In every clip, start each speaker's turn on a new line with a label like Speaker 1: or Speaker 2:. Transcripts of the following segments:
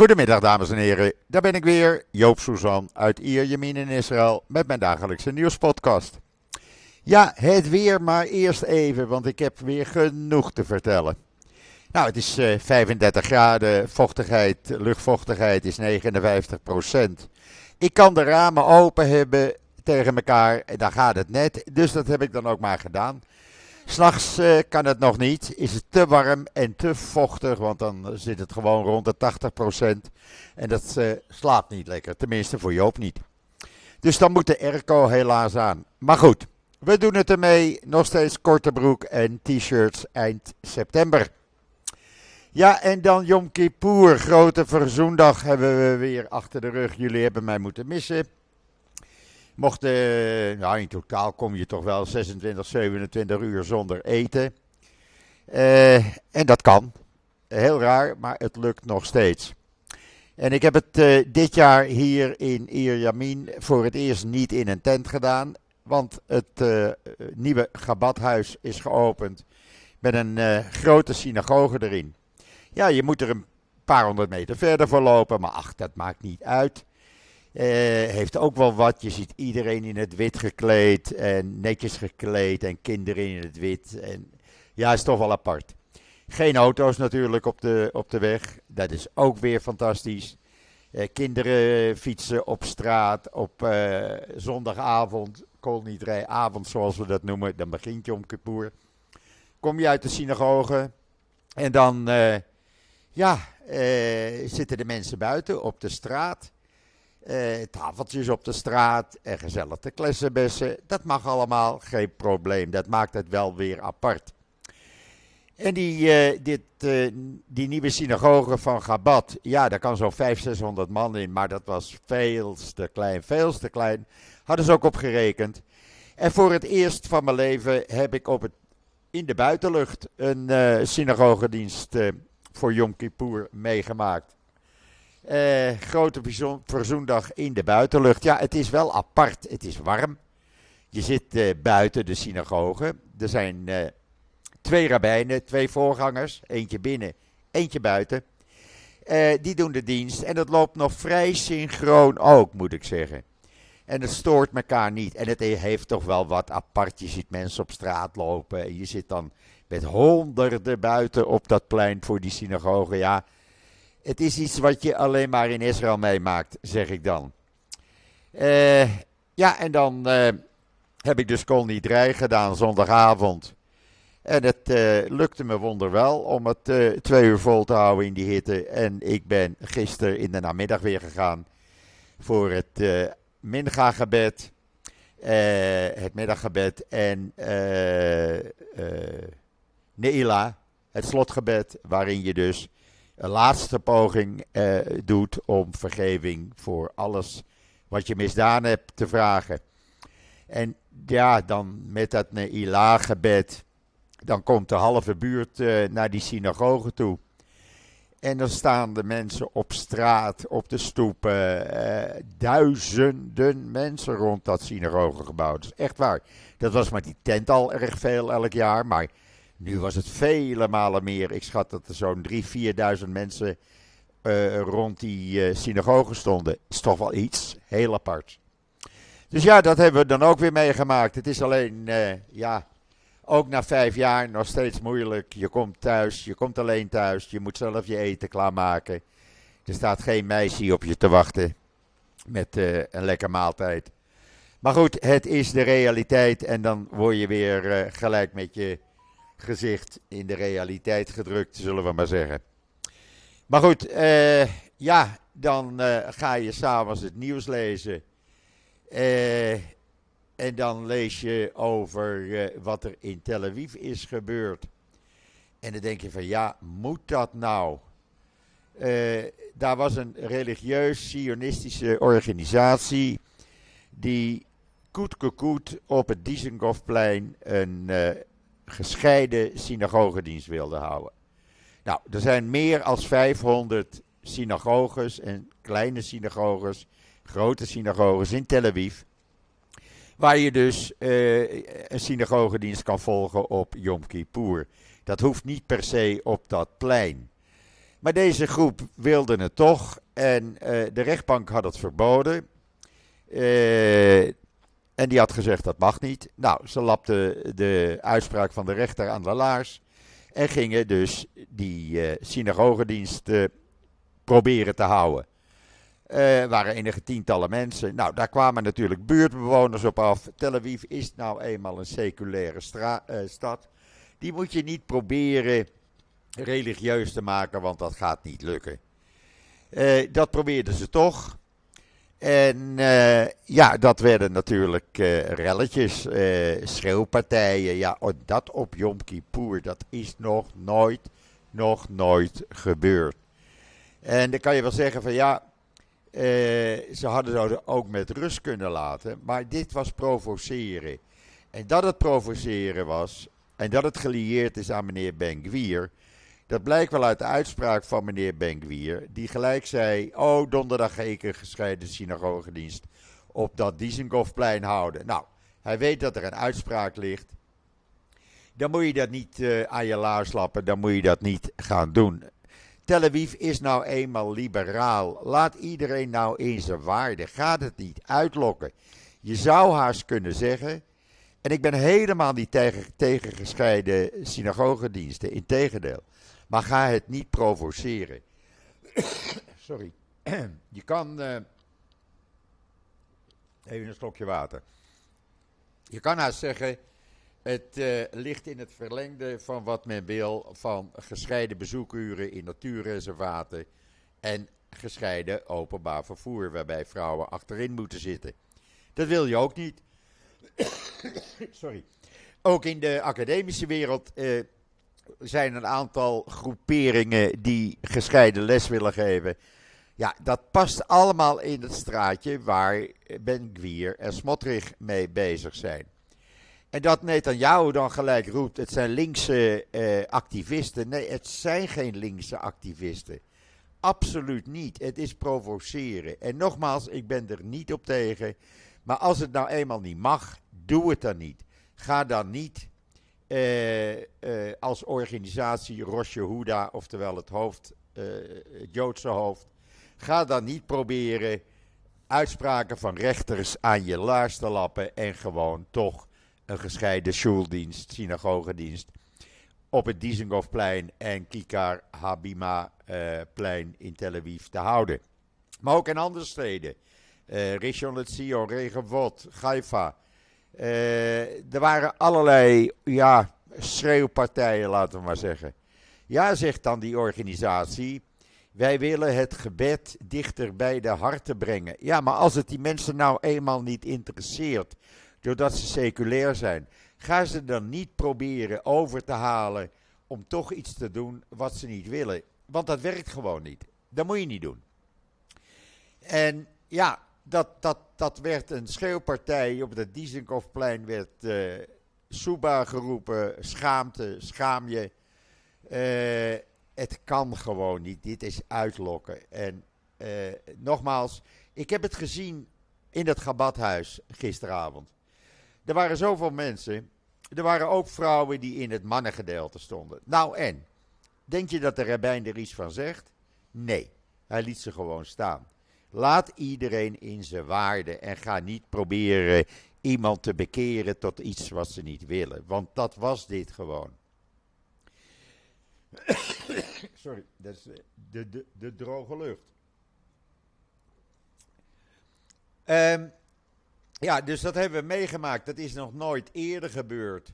Speaker 1: Goedemiddag dames en heren, daar ben ik weer, Joop Suzan uit Ierjemien in Israël met mijn dagelijkse nieuwspodcast. Ja, het weer maar eerst even, want ik heb weer genoeg te vertellen. Nou, het is uh, 35 graden, vochtigheid, luchtvochtigheid is 59% Ik kan de ramen open hebben tegen elkaar, en dan gaat het net, dus dat heb ik dan ook maar gedaan. S'nachts uh, kan het nog niet. Is het te warm en te vochtig, want dan zit het gewoon rond de 80%. En dat uh, slaapt niet lekker, tenminste voor Joop niet. Dus dan moet de airco helaas aan. Maar goed, we doen het ermee. Nog steeds korte broek en t-shirts eind september. Ja, en dan Yom Kippur, grote verzoendag, hebben we weer achter de rug. Jullie hebben mij moeten missen. Mocht, nou in totaal kom je toch wel 26, 27 uur zonder eten. Uh, en dat kan. Heel raar, maar het lukt nog steeds. En ik heb het uh, dit jaar hier in Ierjamin voor het eerst niet in een tent gedaan. Want het nieuwe Gabathuis is geopend met een grote synagoge erin. Ja, je moet er een paar honderd meter verder voor lopen, maar ach, dat maakt niet uit. Uh, heeft ook wel wat. Je ziet iedereen in het wit gekleed en netjes gekleed en kinderen in het wit. En, ja, is toch wel apart. Geen auto's natuurlijk op de, op de weg. Dat is ook weer fantastisch. Uh, kinderen fietsen op straat op uh, zondagavond, avond zoals we dat noemen. Dan begint je om Kippur. Kom je uit de synagoge en dan ja, zitten de mensen buiten op de straat. Uh, tafeltjes op de straat en gezellig te klessenbessen. Dat mag allemaal, geen probleem. Dat maakt het wel weer apart. En die, uh, dit, uh, die nieuwe synagoge van Gabat, ja, daar kan zo'n 500, 600 man in, maar dat was veel te klein, veel te klein. Hadden ze ook op gerekend. En voor het eerst van mijn leven heb ik op het, in de buitenlucht een uh, synagogedienst voor Yom Kippur meegemaakt. Uh, grote verzoendag in de buitenlucht. Ja, het is wel apart. Het is warm. Je zit uh, buiten de synagoge. Er zijn uh, twee rabbijnen, twee voorgangers. Eentje binnen, eentje buiten. die doen de dienst. En dat loopt nog vrij synchroon ook, moet ik zeggen. En het stoort elkaar niet. En het heeft toch wel wat apart. Je ziet mensen op straat lopen. En je zit dan met honderden buiten op dat plein voor die synagoge. Ja, het is iets wat je alleen maar in Israël meemaakt, zeg ik dan. Uh, ja, en dan uh, heb ik dus niet gedaan zondagavond. En het uh, lukte me wonderwel om het twee uur vol te houden in die hitte. En ik ben gisteren in de namiddag weer gegaan voor het minga-gebed, het middaggebed en Neila, het slotgebed, waarin je dus een laatste poging uh, doet om vergeving voor alles wat je misdaan hebt te vragen. En ja, dan met dat Ne'ilah-gebed, dan komt de halve buurt uh, naar die synagoge toe. En dan staan de mensen op straat, op de stoepen, uh, duizenden mensen rond dat synagogegebouw. Is echt waar. Dat was met die tent al erg veel elk jaar, maar nu was het vele malen meer. Ik schat dat er zo'n 3.000, 4.000 mensen uh, rond die uh, synagoge stonden. Is toch wel iets. Heel apart. Dus ja, dat hebben we dan ook weer meegemaakt. Het is alleen, uh, ja, ook na vijf jaar nog steeds moeilijk. Je komt thuis, je komt alleen thuis. Je moet zelf je eten klaarmaken. Er staat geen meisje op je te wachten met een lekker maaltijd. Maar goed, het is de realiteit en dan word je weer gelijk met je gezicht in de realiteit gedrukt, zullen we maar zeggen. Maar goed, uh, ja, dan uh, ga je s'avonds het nieuws lezen. Uh, en dan lees je over wat er in Tel Aviv is gebeurd. En dan denk je van ja, moet dat nou? daar was een religieus sionistische organisatie die koet koet op het Dizengoffplein een gescheiden synagogedienst wilde houden. Nou, er zijn meer dan 500 synagoges en kleine synagoges, grote synagoges in Tel Aviv. Waar je dus uh, een synagogedienst kan volgen op Yom Kippur. Dat hoeft niet per se op dat plein. Maar deze groep wilde het toch en de rechtbank had het verboden. En die had gezegd dat mag niet. Nou, ze lapte de uitspraak van de rechter aan de laars. En gingen dus die uh, synagogedienst proberen te houden. Er waren enige tientallen mensen. Nou, daar kwamen natuurlijk buurtbewoners op af. Tel Aviv is nou eenmaal een seculaire uh, stad. Die moet je niet proberen religieus te maken, want dat gaat niet lukken. Dat probeerden ze toch. En uh, ja, dat werden natuurlijk relletjes, schreeuwpartijen. Ja, dat op Yom Kippur, dat is nog nooit, nog nooit gebeurd. En dan kan je wel zeggen van ja, uh, ze hadden het ook met rust kunnen laten. Maar dit was provoceren. En dat het provoceren was. En dat het gelieerd is aan meneer Ben-Gvir. Dat blijkt wel uit de uitspraak van meneer Ben-Gvir. Die gelijk zei: Oh, donderdag ga ik een gescheiden synagogedienst op dat Dizengoffplein houden. Nou, hij weet dat er een uitspraak ligt. Dan moet je dat niet uh, aan je laars lappen. Dan moet je dat niet gaan doen. Tel Aviv is nou eenmaal liberaal. Laat iedereen nou in zijn waarde. Gaat het niet uitlokken. Je zou haast kunnen zeggen. En ik ben helemaal niet tegen, tegen gescheiden synagogediensten. Integendeel. Maar ga het niet provoceren. Sorry. Je kan. Uh, even een slokje water. Je kan haast zeggen. Het uh, ligt in het verlengde van wat men wil van gescheiden bezoekuren in natuurreservaten en gescheiden openbaar vervoer waarbij vrouwen achterin moeten zitten. Dat wil je ook niet. Sorry. Ook in de academische wereld uh, zijn een aantal groeperingen die gescheiden les willen geven. Ja, dat past allemaal in het straatje waar Ben Gwier en Smotrich mee bezig zijn. En dat Netanyahu dan gelijk roept, het zijn linkse eh, activisten. Nee, het zijn geen linkse activisten. Absoluut niet. Het is provoceren. En nogmaals, ik ben er niet op tegen. Maar als het nou eenmaal niet mag, doe het dan niet. Ga dan niet eh, eh, als organisatie Rosh Yehuda, oftewel het hoofd, eh, het Joodse hoofd. Ga dan niet proberen uitspraken van rechters aan je laars te lappen en gewoon toch een gescheiden schuldienst, synagogedienst, op het Dizengoffplein en Kikar Habima uh, plein in Tel Aviv te houden. Maar ook in andere steden. Rishon LeZion, Regenwot, Haifa. Uh, er waren allerlei ja, schreeuwpartijen, laten we maar zeggen. Ja, zegt dan die organisatie. Wij willen het gebed dichter bij de harten brengen. Ja, maar als het die mensen nou eenmaal niet interesseert doordat ze seculair zijn. Ga ze dan niet proberen over te halen om toch iets te doen wat ze niet willen. Want dat werkt gewoon niet. Dat moet je niet doen. En ja, dat, dat, dat werd een schreeuwpartij. Op het Dizenkoffplein werd uh, geroepen. Schaamte, schaam je. Uh, het kan gewoon niet. Dit is uitlokken. En uh, nogmaals, ik heb het gezien in het Gabathuis gisteravond. Er waren zoveel mensen. Er waren ook vrouwen die in het mannengedeelte stonden. Nou en? Denk je dat de rabbijn er iets van zegt? Nee, hij liet ze gewoon staan. Laat iedereen in zijn waarde en ga niet proberen iemand te bekeren tot iets wat ze niet willen. Want dat was dit gewoon. Sorry, dat is de, de, de droge lucht. Um, ja, dus dat hebben we meegemaakt. Dat is nog nooit eerder gebeurd.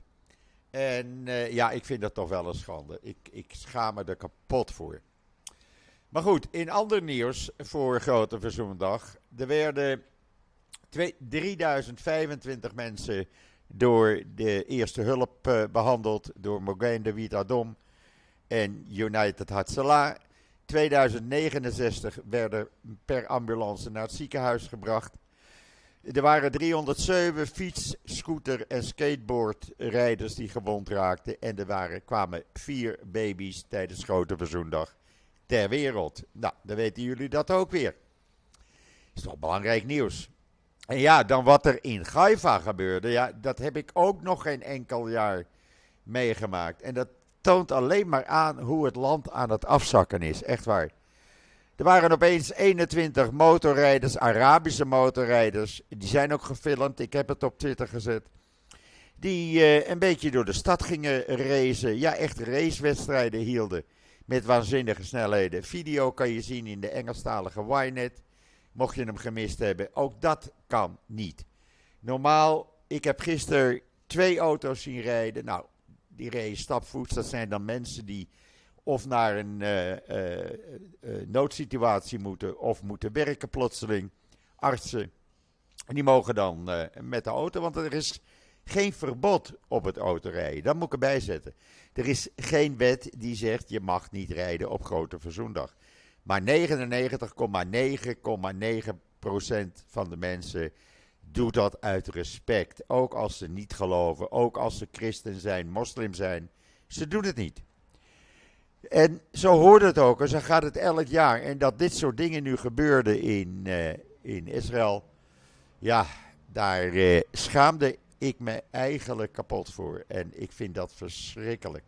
Speaker 1: En uh, ja, ik vind dat toch wel een schande. Ik, ik schaam me er kapot voor. Maar goed, in ander nieuws voor Grote Verzoendag. Er werden 3025 mensen door de eerste hulp uh, behandeld. Door Mogain David Adom en United Hatzalah. 2069 werden per ambulance naar het ziekenhuis gebracht. Er waren 307 fiets, scooter en skateboardrijders die gewond raakten. En er waren, kwamen vier baby's tijdens Grote Verzoendag ter wereld. Nou, dan weten jullie dat ook weer. Is toch belangrijk nieuws. En ja, dan wat er in Gaifa gebeurde, ja, dat heb ik ook nog geen enkel jaar meegemaakt. En dat toont alleen maar aan hoe het land aan het afzakken is. Echt waar. Er waren opeens 21 motorrijders, Arabische motorrijders. Die zijn ook gefilmd. Ik heb het op Twitter gezet. Die uh, een beetje door de stad gingen racen. Ja, echt racewedstrijden hielden. Met waanzinnige snelheden. Video kan je zien in de Engelstalige Ynet. Mocht je hem gemist hebben. Ook dat kan niet. Normaal, ik heb gisteren twee auto's zien rijden. Nou, die reden stapvoets. Dat zijn dan mensen die of naar een uh, uh, noodsituatie moeten of moeten werken plotseling. Artsen. En die mogen dan met de auto, want er is geen verbod op het autorijden. Dat moet ik erbij zetten. Er is geen wet die zegt je mag niet rijden op Grote Verzoendag. Maar 99,9,9% van de mensen doet dat uit respect. Ook als ze niet geloven, ook als ze christen zijn, moslim zijn. Ze doen het niet. En zo hoort het ook, en zo gaat het elk jaar. En dat dit soort dingen nu gebeurden in, uh, in Israël, ja, daar uh, schaamde ik me eigenlijk kapot voor. En ik vind dat verschrikkelijk.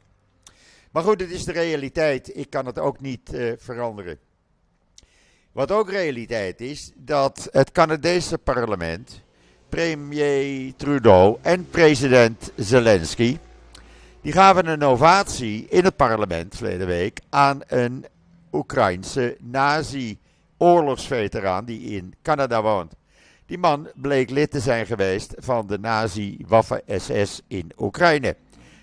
Speaker 1: Maar goed, het is de realiteit. Ik kan het ook niet uh, veranderen. Wat ook realiteit is, dat het Canadese parlement, premier Trudeau en president Zelensky die gaven een ovatie in het parlement verleden week aan een Oekraïnse nazi-oorlogsveteraan die in Canada woont. Die man bleek lid te zijn geweest van de nazi-Waffen-SS in Oekraïne.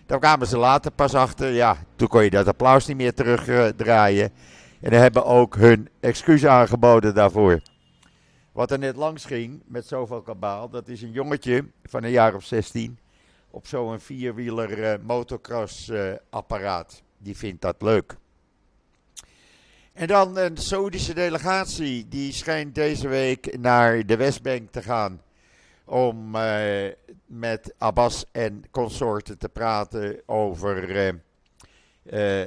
Speaker 1: Daar kwamen ze later pas achter, ja, toen kon je dat applaus niet meer terugdraaien. En hebben ook hun excuus aangeboden daarvoor. Wat er net langs ging met zoveel kabaal, dat is een jongetje van een jaar of 16 op zo'n vierwieler uh, motocross uh, apparaat. Die vindt dat leuk. En dan een Saoedische delegatie, die schijnt deze week naar de Westbank te gaan. Om uh, met Abbas en consorten te praten over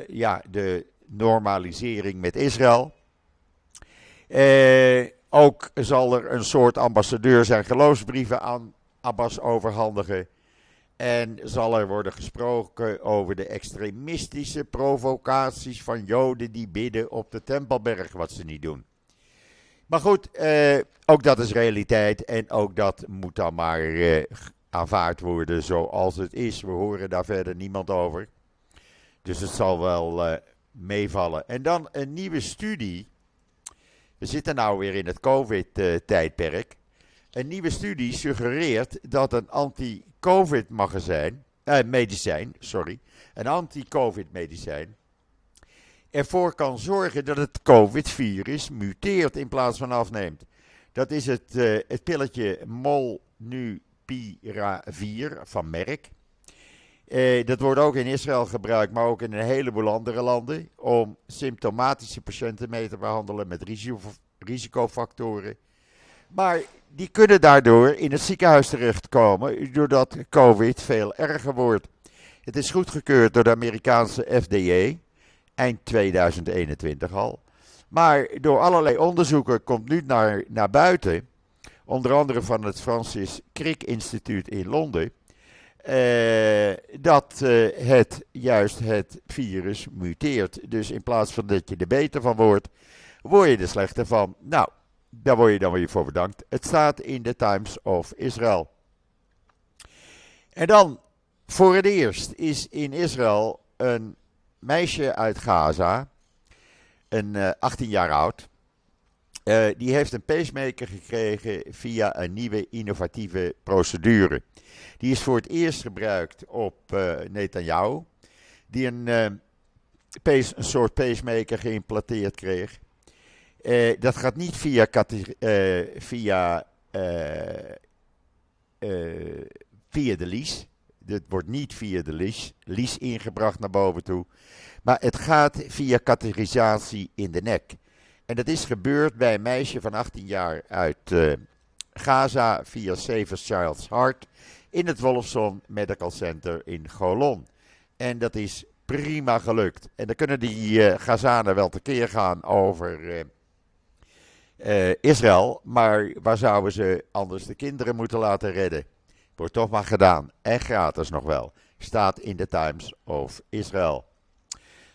Speaker 1: ja, de normalisering met Israël. ook zal er een soort ambassadeur zijn geloofsbrieven aan Abbas overhandigen. En zal er worden gesproken over de extremistische provocaties van Joden die bidden op de Tempelberg, wat ze niet doen. Maar goed, eh, ook dat is realiteit en ook dat moet dan maar eh, aanvaard worden zoals het is. We horen daar verder niemand over. Dus het zal wel eh, meevallen. En dan een nieuwe studie. We zitten nou weer in het COVID-tijdperk. Een nieuwe studie suggereert dat een anti-COVID-magazijn, eh, medicijn, sorry, een anti-COVID-medicijn, ervoor kan zorgen dat het COVID-virus muteert in plaats van afneemt. Dat is het, uh, het pilletje Molnupiravir van Merck. Uh, dat wordt ook in Israël gebruikt, maar ook in een heleboel andere landen. Om symptomatische patiënten mee te behandelen met risico, risicofactoren. Maar die kunnen daardoor in het ziekenhuis terechtkomen, doordat COVID veel erger wordt. Het is goedgekeurd door de Amerikaanse FDA, eind 2021 al. Maar door allerlei onderzoeken komt nu naar, naar buiten, onder andere van het Francis Crick Instituut in Londen, eh, dat eh, het juist het virus muteert. Dus in plaats van dat je er beter van wordt, word je er slechter van. Nou, daar word je dan weer voor bedankt. Het staat in de Times of Israel. En dan, voor het eerst is in Israël een meisje uit Gaza, een uh, eh, 18 jaar oud. Uh, die heeft een pacemaker gekregen via een nieuwe innovatieve procedure. Die is voor het eerst gebruikt op uh, Netanyahu, die een, pace, een soort pacemaker geïmplanteerd kreeg. Uh, dat gaat niet via, uh, via, uh, via de lease. Dit wordt niet via de lease, lease ingebracht naar boven toe. Maar het gaat via categorisatie in de nek. En dat is gebeurd bij een meisje van 18 jaar uit Gaza via Save Child's Heart in het Wolfson Medical Center in Golon. En dat is prima gelukt. En dan kunnen die uh, Gazanen wel tekeer gaan over uh, Israël. Maar waar zouden ze anders de kinderen moeten laten redden? Wordt toch maar gedaan. En gratis nog wel. Staat in de Times of Israel.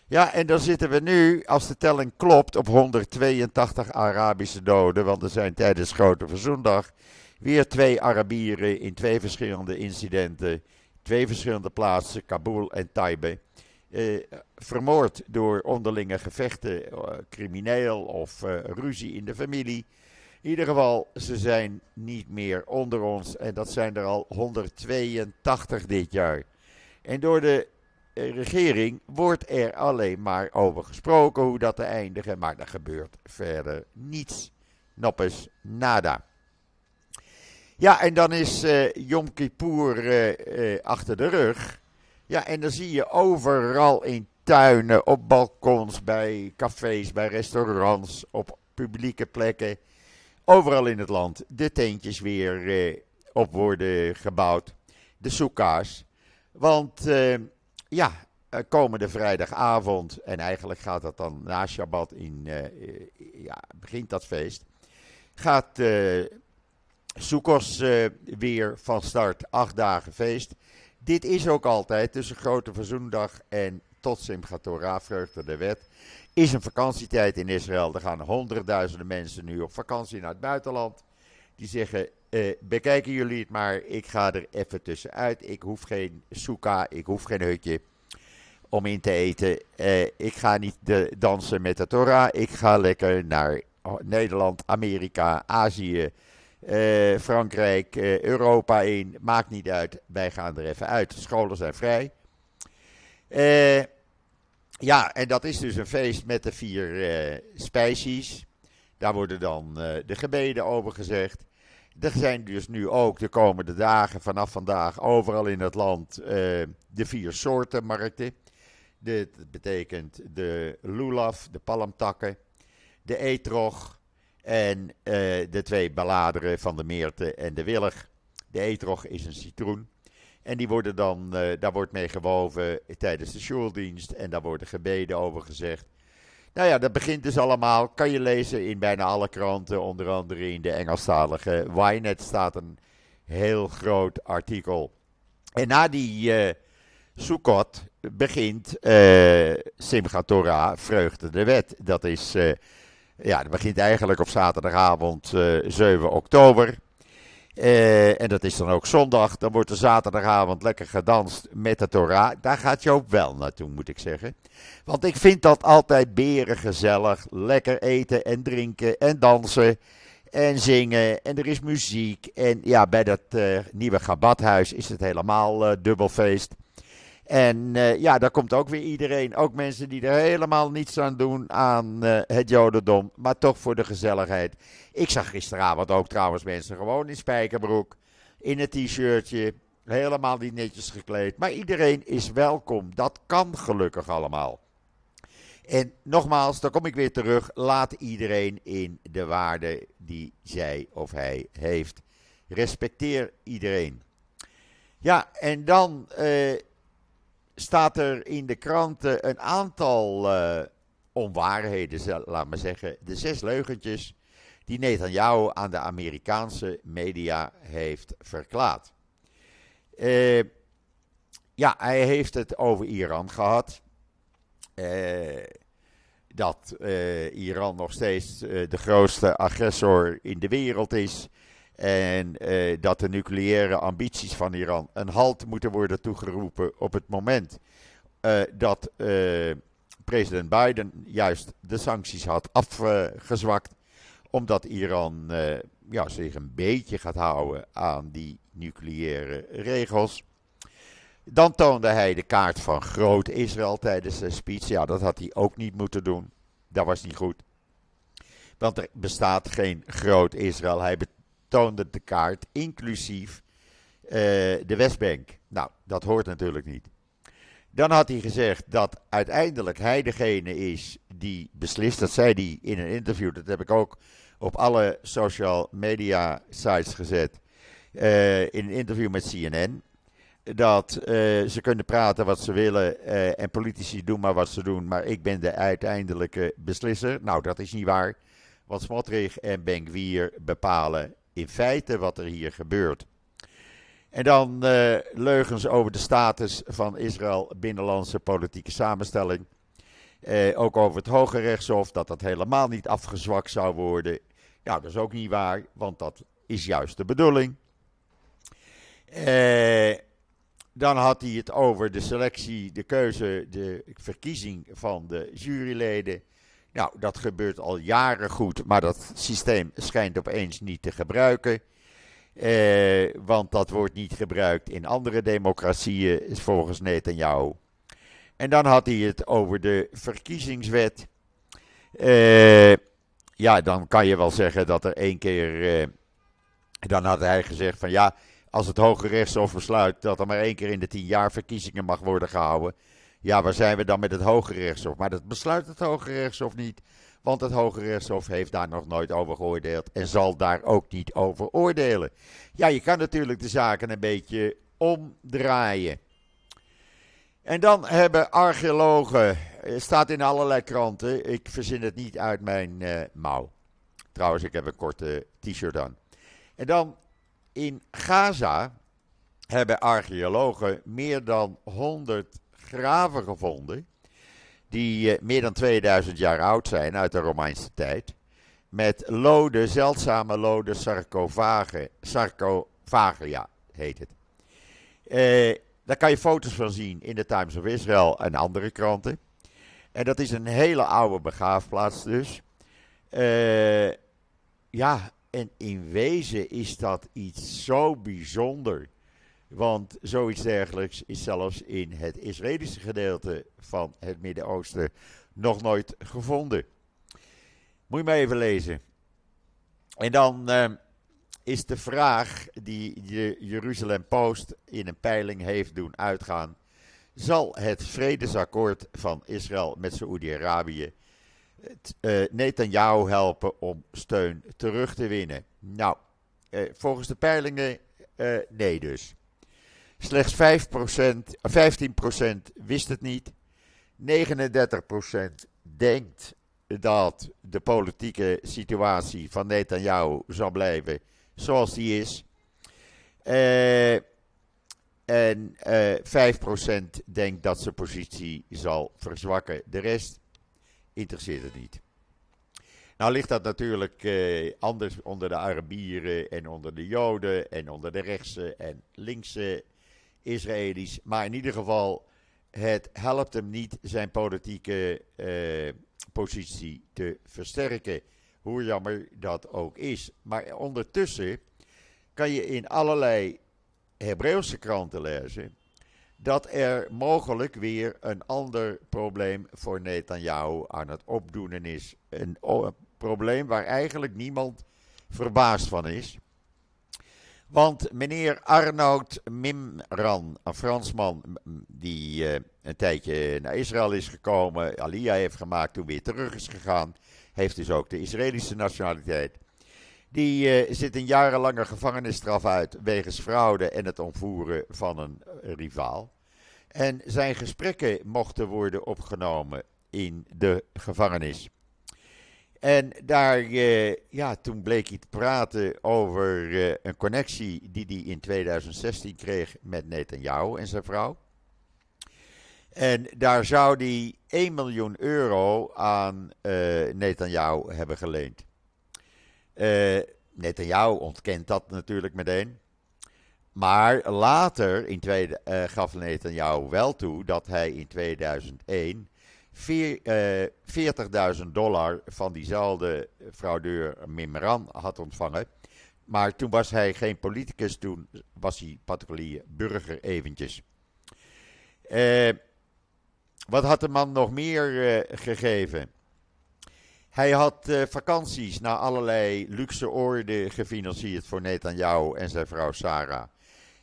Speaker 1: Ja, en dan zitten we nu, als de telling klopt, op 182 Arabische doden. Want er zijn tijdens Grote Verzoendag weer twee Arabieren in twee verschillende incidenten, twee verschillende plaatsen, Kabul en Taibe, eh, vermoord door onderlinge gevechten, eh, crimineel of eh, ruzie in de familie. In ieder geval, ze zijn niet meer onder ons en dat zijn er al 182 dit jaar. En door de regering wordt er alleen maar over gesproken hoe dat te eindigen, maar er gebeurt verder niets. Noppes, nada. Ja, en dan is uh, Yom Kippur achter de rug. Ja, en dan zie je overal in tuinen, op balkons, bij cafés, bij restaurants, op publieke plekken, overal in het land, de tentjes weer op worden gebouwd. De soeka's. Want ja, komende vrijdagavond, en eigenlijk gaat dat dan na Shabbat in, ja, begint dat feest, gaat Soekos uh, weer van start, acht dagen feest. Dit is ook altijd tussen Grote Verzoendag en tot Simchat Torah, Vreugde de Wet. Is een vakantietijd in Israël. Er gaan honderdduizenden mensen nu op vakantie naar het buitenland. Die zeggen, uh, bekijken jullie het maar, ik ga er even tussenuit. Ik hoef geen soeka, ik hoef geen hutje om in te eten. Uh, ik ga niet de, dansen met de Torah. Ik ga lekker naar Nederland, Amerika, Azië, uh, Frankrijk, uh, Europa in, maakt niet uit. Wij gaan er even uit. Scholen zijn vrij. Uh, ja, en dat is dus een feest met de vier spijsjes. Daar worden dan de gebeden over gezegd. Er zijn dus nu ook de komende dagen, vanaf vandaag, overal in het land de vier soorten markten. Dit betekent de lulaf, de palmtakken, de etrog, en uh, de twee balladeren van de Meerte en de Willig. De etrog is een citroen. En die worden dan, uh, daar wordt mee gewoven tijdens de schooldienst. En daar worden gebeden over gezegd. Nou ja, dat begint dus allemaal. Kan je lezen in bijna alle kranten. Onder andere in de Engelstalige Ynet staat een heel groot artikel. En na die uh, Sukkot begint uh, Simchat Torah, Vreugde de Wet. Dat is ja, dat begint eigenlijk op zaterdagavond uh, eh, 7 oktober. Uh, en dat is dan ook zondag. Dan wordt er zaterdagavond lekker gedanst met de Torah. Daar gaat Joop wel naartoe, moet ik zeggen. Want ik vind dat altijd beren gezellig. Lekker eten en drinken en dansen en zingen. En er is muziek. En ja, bij dat uh, nieuwe Gabathuis is het helemaal uh, dubbelfeest. En uh, ja, daar komt ook weer iedereen. Ook mensen die er helemaal niets aan doen aan uh, het Jodendom. Maar toch voor de gezelligheid. Ik zag gisteravond ook trouwens mensen gewoon in spijkerbroek. In een t-shirtje. Helemaal niet netjes gekleed. Maar iedereen is welkom. Dat kan gelukkig allemaal. En nogmaals, dan kom ik weer terug. Laat iedereen in de waarde die zij of hij heeft. Respecteer iedereen. Ja, en dan. Uh, staat er in de kranten een aantal uh, onwaarheden, laat maar zeggen. De zes leugentjes die Netanyahu aan de Amerikaanse media heeft verklaard. Uh, ja, hij heeft het over Iran gehad. Uh, dat Iran nog steeds de grootste agressor in de wereld is. En uh, dat de nucleaire ambities van Iran een halt moeten worden toegeroepen op het moment uh, dat uh, president Biden juist de sancties had afgezwakt. Omdat Iran ja, zich een beetje gaat houden aan die nucleaire regels. Dan toonde hij de kaart van groot Israël tijdens zijn speech. Ja, dat had hij ook niet moeten doen. Dat was niet goed. Want er bestaat geen groot Israël. Hij toonde de kaart, inclusief uh, de Westbank. Nou, dat hoort natuurlijk niet. Dan had hij gezegd dat uiteindelijk hij degene is die beslist. Dat zei hij in een interview. Dat heb ik ook op alle social media sites gezet. Uh, in een interview met CNN. Dat uh, ze kunnen praten wat ze willen en politici doen maar wat ze doen. Maar ik ben de uiteindelijke beslisser. Nou, dat is niet waar. Want Smotrich en Benkwier bepalen in feite wat er hier gebeurt. En dan uh, leugens over de status van Israël binnenlandse politieke samenstelling. ook over het Hoge Rechtshof, dat dat helemaal niet afgezwakt zou worden. Ja, dat is ook niet waar, want dat is juist de bedoeling. dan had hij het over de selectie, de keuze, de verkiezing van de juryleden. Nou, dat gebeurt al jaren goed, maar dat systeem schijnt opeens niet te gebruiken. Eh, want dat wordt niet gebruikt in andere democratieën, volgens Netanyahu. En dan had hij het over de verkiezingswet. Eh, ja, dan kan je wel zeggen dat er één keer. Eh, dan had hij gezegd van ja, als het Hoge Rechtshof besluit dat er maar één keer in de tien jaar verkiezingen mag worden gehouden. Ja, waar zijn we dan met het Hoge Rechtshof? Maar dat besluit het Hoge Rechtshof niet. Want het Hoge Rechtshof heeft daar nog nooit over geoordeeld en zal daar ook niet over oordelen. Ja, je kan natuurlijk de zaken een beetje omdraaien. En dan hebben archeologen, het staat in allerlei kranten, ik verzin het niet uit mijn uh, mouw. Trouwens, ik heb een korte t-shirt aan. En dan in Gaza hebben archeologen meer dan 100 graven gevonden. Die uh, meer dan 2000 jaar oud zijn uit de Romeinse tijd. Met loden, zeldzame loden, sarcofagen. Sarcophagia heet het. Uh, daar kan je foto's van zien in de Times of Israel en andere kranten. En dat is een hele oude begraafplaats dus. Uh, ja, en in wezen is dat iets zo bijzonder. Want zoiets dergelijks is zelfs in het Israëlische gedeelte van het Midden-Oosten nog nooit gevonden. Moet je maar even lezen. En dan uh, is de vraag die de Jeruzalem Post in een peiling heeft doen uitgaan: zal het vredesakkoord van Israël met Saoedi-Arabië uh, Netanyahu helpen om steun terug te winnen? Nou, uh, volgens de peilingen uh, nee dus. Slechts 5%, 15% wist het niet. 39% denkt dat de politieke situatie van Netanyahu zal blijven zoals die is. Uh, en uh, eh, 5% denkt dat zijn positie zal verzwakken. De rest interesseert het niet. Nou ligt dat natuurlijk anders onder de Arabieren en onder de Joden en onder de rechtse en linkse Israëli's. Maar in ieder geval, het helpt hem niet zijn politieke uh, positie te versterken. Hoe jammer dat ook is. Maar ondertussen kan je in allerlei Hebreeuwse kranten lezen dat er mogelijk weer een ander probleem voor Netanyahu aan het opdoen is. Een probleem waar eigenlijk niemand verbaasd van is. Want meneer Arnoud Mimran, een Fransman die uh, een tijdje naar Israël is gekomen, Aliyah heeft gemaakt, toen weer terug is gegaan, heeft dus ook de Israëlische nationaliteit. Die uh, zit een jarenlange gevangenisstraf uit wegens fraude en het ontvoeren van een uh, rivaal. En zijn gesprekken mochten worden opgenomen in de gevangenis. En daar, uh, ja, toen bleek hij te praten over uh, een connectie die hij in 2016 kreeg met Netanyahu en zijn vrouw. En daar zou hij 1 miljoen euro aan uh, Netanyahu hebben geleend. Netanyahu ontkent dat natuurlijk meteen. Maar later in tweede, gaf Netanyahu wel toe dat hij in 2001 40.000 uh, dollar van diezelfde fraudeur Mimran had ontvangen. Maar toen was hij geen politicus, toen was hij particulier burger eventjes. Uh, wat had de man nog meer uh, gegeven? Hij had vakanties naar allerlei luxe oorden gefinancierd voor Netanyahu en zijn vrouw Sarah.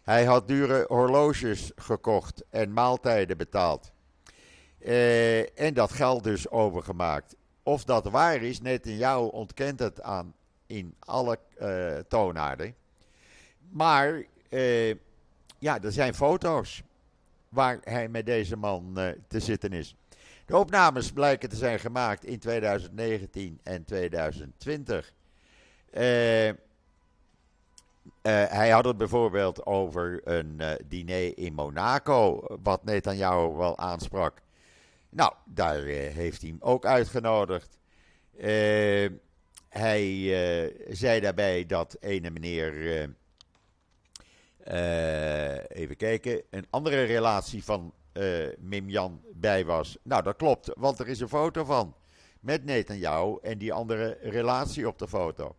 Speaker 1: Hij had dure horloges gekocht en maaltijden betaald. Uh, en dat geld dus overgemaakt. Of dat waar is, net ontkent het aan in alle uh, toonaarden. Maar uh, ja, er zijn foto's waar hij met deze man te zitten is. De opnames blijken te zijn gemaakt in 2019 en 2020. hij had het bijvoorbeeld over een diner in Monaco, wat Netanyahu wel aansprak. Nou, daar heeft hij hem ook uitgenodigd. hij zei daarbij dat ene meneer even kijken. Een andere relatie van uh, Mim Jan bij was. Nou, dat klopt, want er is een foto van. Met Netanyahu en die andere relatie op de foto.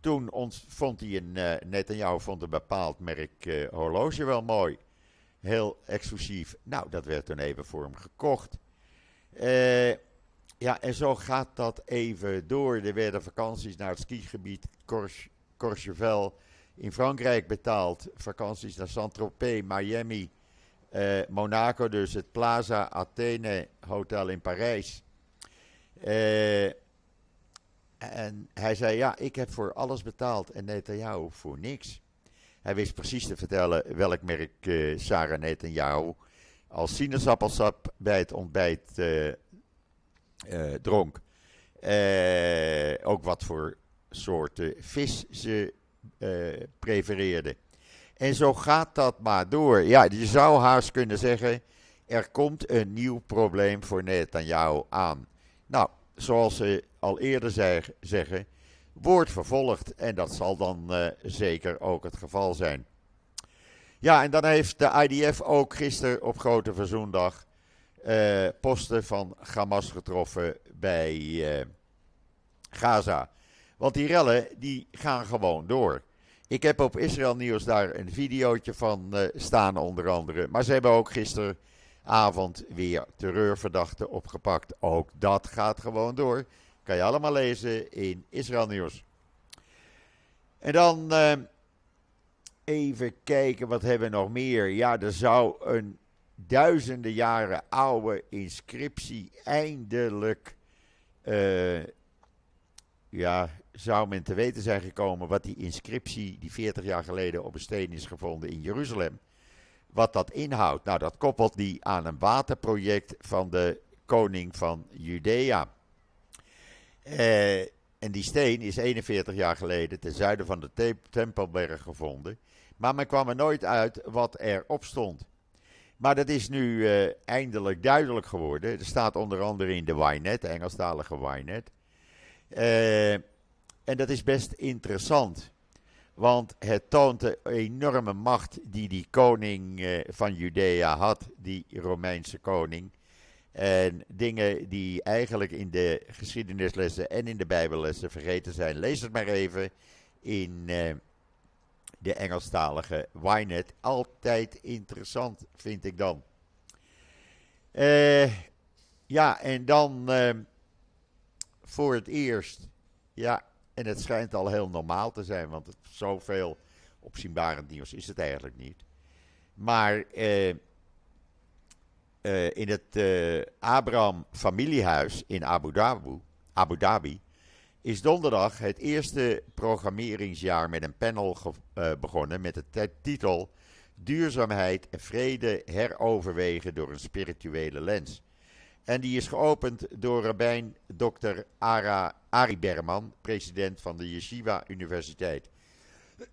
Speaker 1: Toen vond hij een. Uh, Netanyahu vond een bepaald merk horloge wel mooi. Heel exclusief. Nou, dat werd toen even voor hem gekocht. ja, en zo gaat dat even door. Er werden vakanties naar het skigebied Courchevel in Frankrijk betaald. Vakanties naar Saint-Tropez, Miami, uh, Monaco, dus het Plaza Athene Hotel in Parijs. Uh, en hij zei: Ja, ik heb voor alles betaald en Netanyahu voor niks. Hij wist precies te vertellen welk merk uh, Sarah Netanyahu als sinaasappelsap bij het ontbijt dronk. ook wat voor soorten vis ze uh, prefereerde. En zo gaat dat maar door. Ja, je zou haast kunnen zeggen: er komt een nieuw probleem voor Netanyahu aan. Nou, zoals ze al eerder zei, zeggen, wordt vervolgd. En dat zal dan uh, zeker ook het geval zijn. Ja, en dan heeft de IDF ook gisteren op Grote Verzoendag uh, posten van Hamas getroffen bij uh, Gaza. Want die rellen die gaan gewoon door. Ik heb op Israël Nieuws daar een videootje van staan onder andere. Maar ze hebben ook gisteravond weer terreurverdachten opgepakt. Ook dat gaat gewoon door. Kan je allemaal lezen in Israël Nieuws. En dan uh, even kijken, wat hebben we nog meer? Ja, er zou een duizenden jaren oude inscriptie eindelijk uh, ja, zou men te weten zijn gekomen wat die inscriptie die 40 jaar geleden op een steen is gevonden in Jeruzalem, wat dat inhoudt. Nou, dat koppelt die aan een waterproject van de koning van Judea. Eh, en die steen is 41 jaar geleden ten zuiden van de te Tempelberg gevonden. Maar men kwam er nooit uit wat erop stond. Maar dat is nu uh, eindelijk duidelijk geworden. Er staat onder andere in de Ynet, de Engelstalige Ynet. Uh, en dat is best interessant. Want het toont de enorme macht die die koning van Judea had, die Romeinse koning. En dingen die eigenlijk in de geschiedenislessen en in de Bijbellessen vergeten zijn. Lees het maar even in uh, de Engelstalige Wynet. Altijd interessant, vind ik dan. Uh, ja, en dan voor het eerst. Ja, en het schijnt al heel normaal te zijn, want zoveel opzienbarend nieuws is het eigenlijk niet. Maar eh, eh, in het eh, Abraham familiehuis in Abu Dhabi, Abu Dhabi is donderdag het eerste programmeringsjaar met een panel uh, begonnen met de titel Duurzaamheid en vrede heroverwegen door een spirituele lens. En die is geopend door rabbijn Dr. Ara, Ari Berman, president van de Yeshiva Universiteit. Dat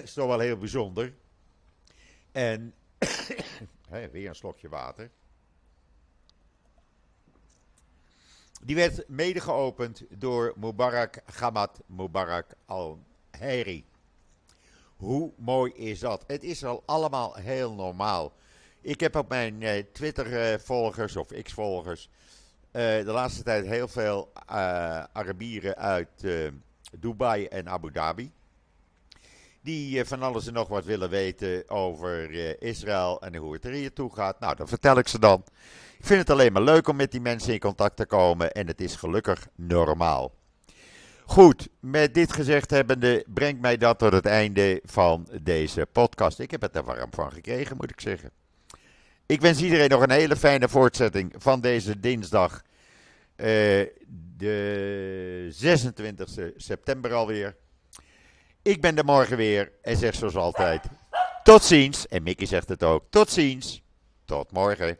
Speaker 1: is toch wel heel bijzonder. En weer een slokje water. Die werd mede geopend door Mubarak Gamad Mubarak al-Heri. Hoe mooi is dat? Het is al allemaal heel normaal. Ik heb op mijn uh, Twitter-volgers of X-volgers uh, de laatste tijd heel veel uh, Arabieren uit Dubai en Abu Dhabi. Die van alles en nog wat willen weten over Israël en hoe het er hier toe gaat. Nou, dat vertel ik ze dan. Ik vind het alleen maar leuk om met die mensen in contact te komen en het is gelukkig normaal. Goed, met dit gezegd hebbende brengt mij dat tot het einde van deze podcast. Ik heb het er warm van gekregen, moet ik zeggen. Ik wens iedereen nog een hele fijne voortzetting van deze dinsdag, uh, de 26 september alweer. Ik ben er morgen weer en zeg zoals altijd: tot ziens. En Mickey zegt het ook: tot ziens. Tot morgen.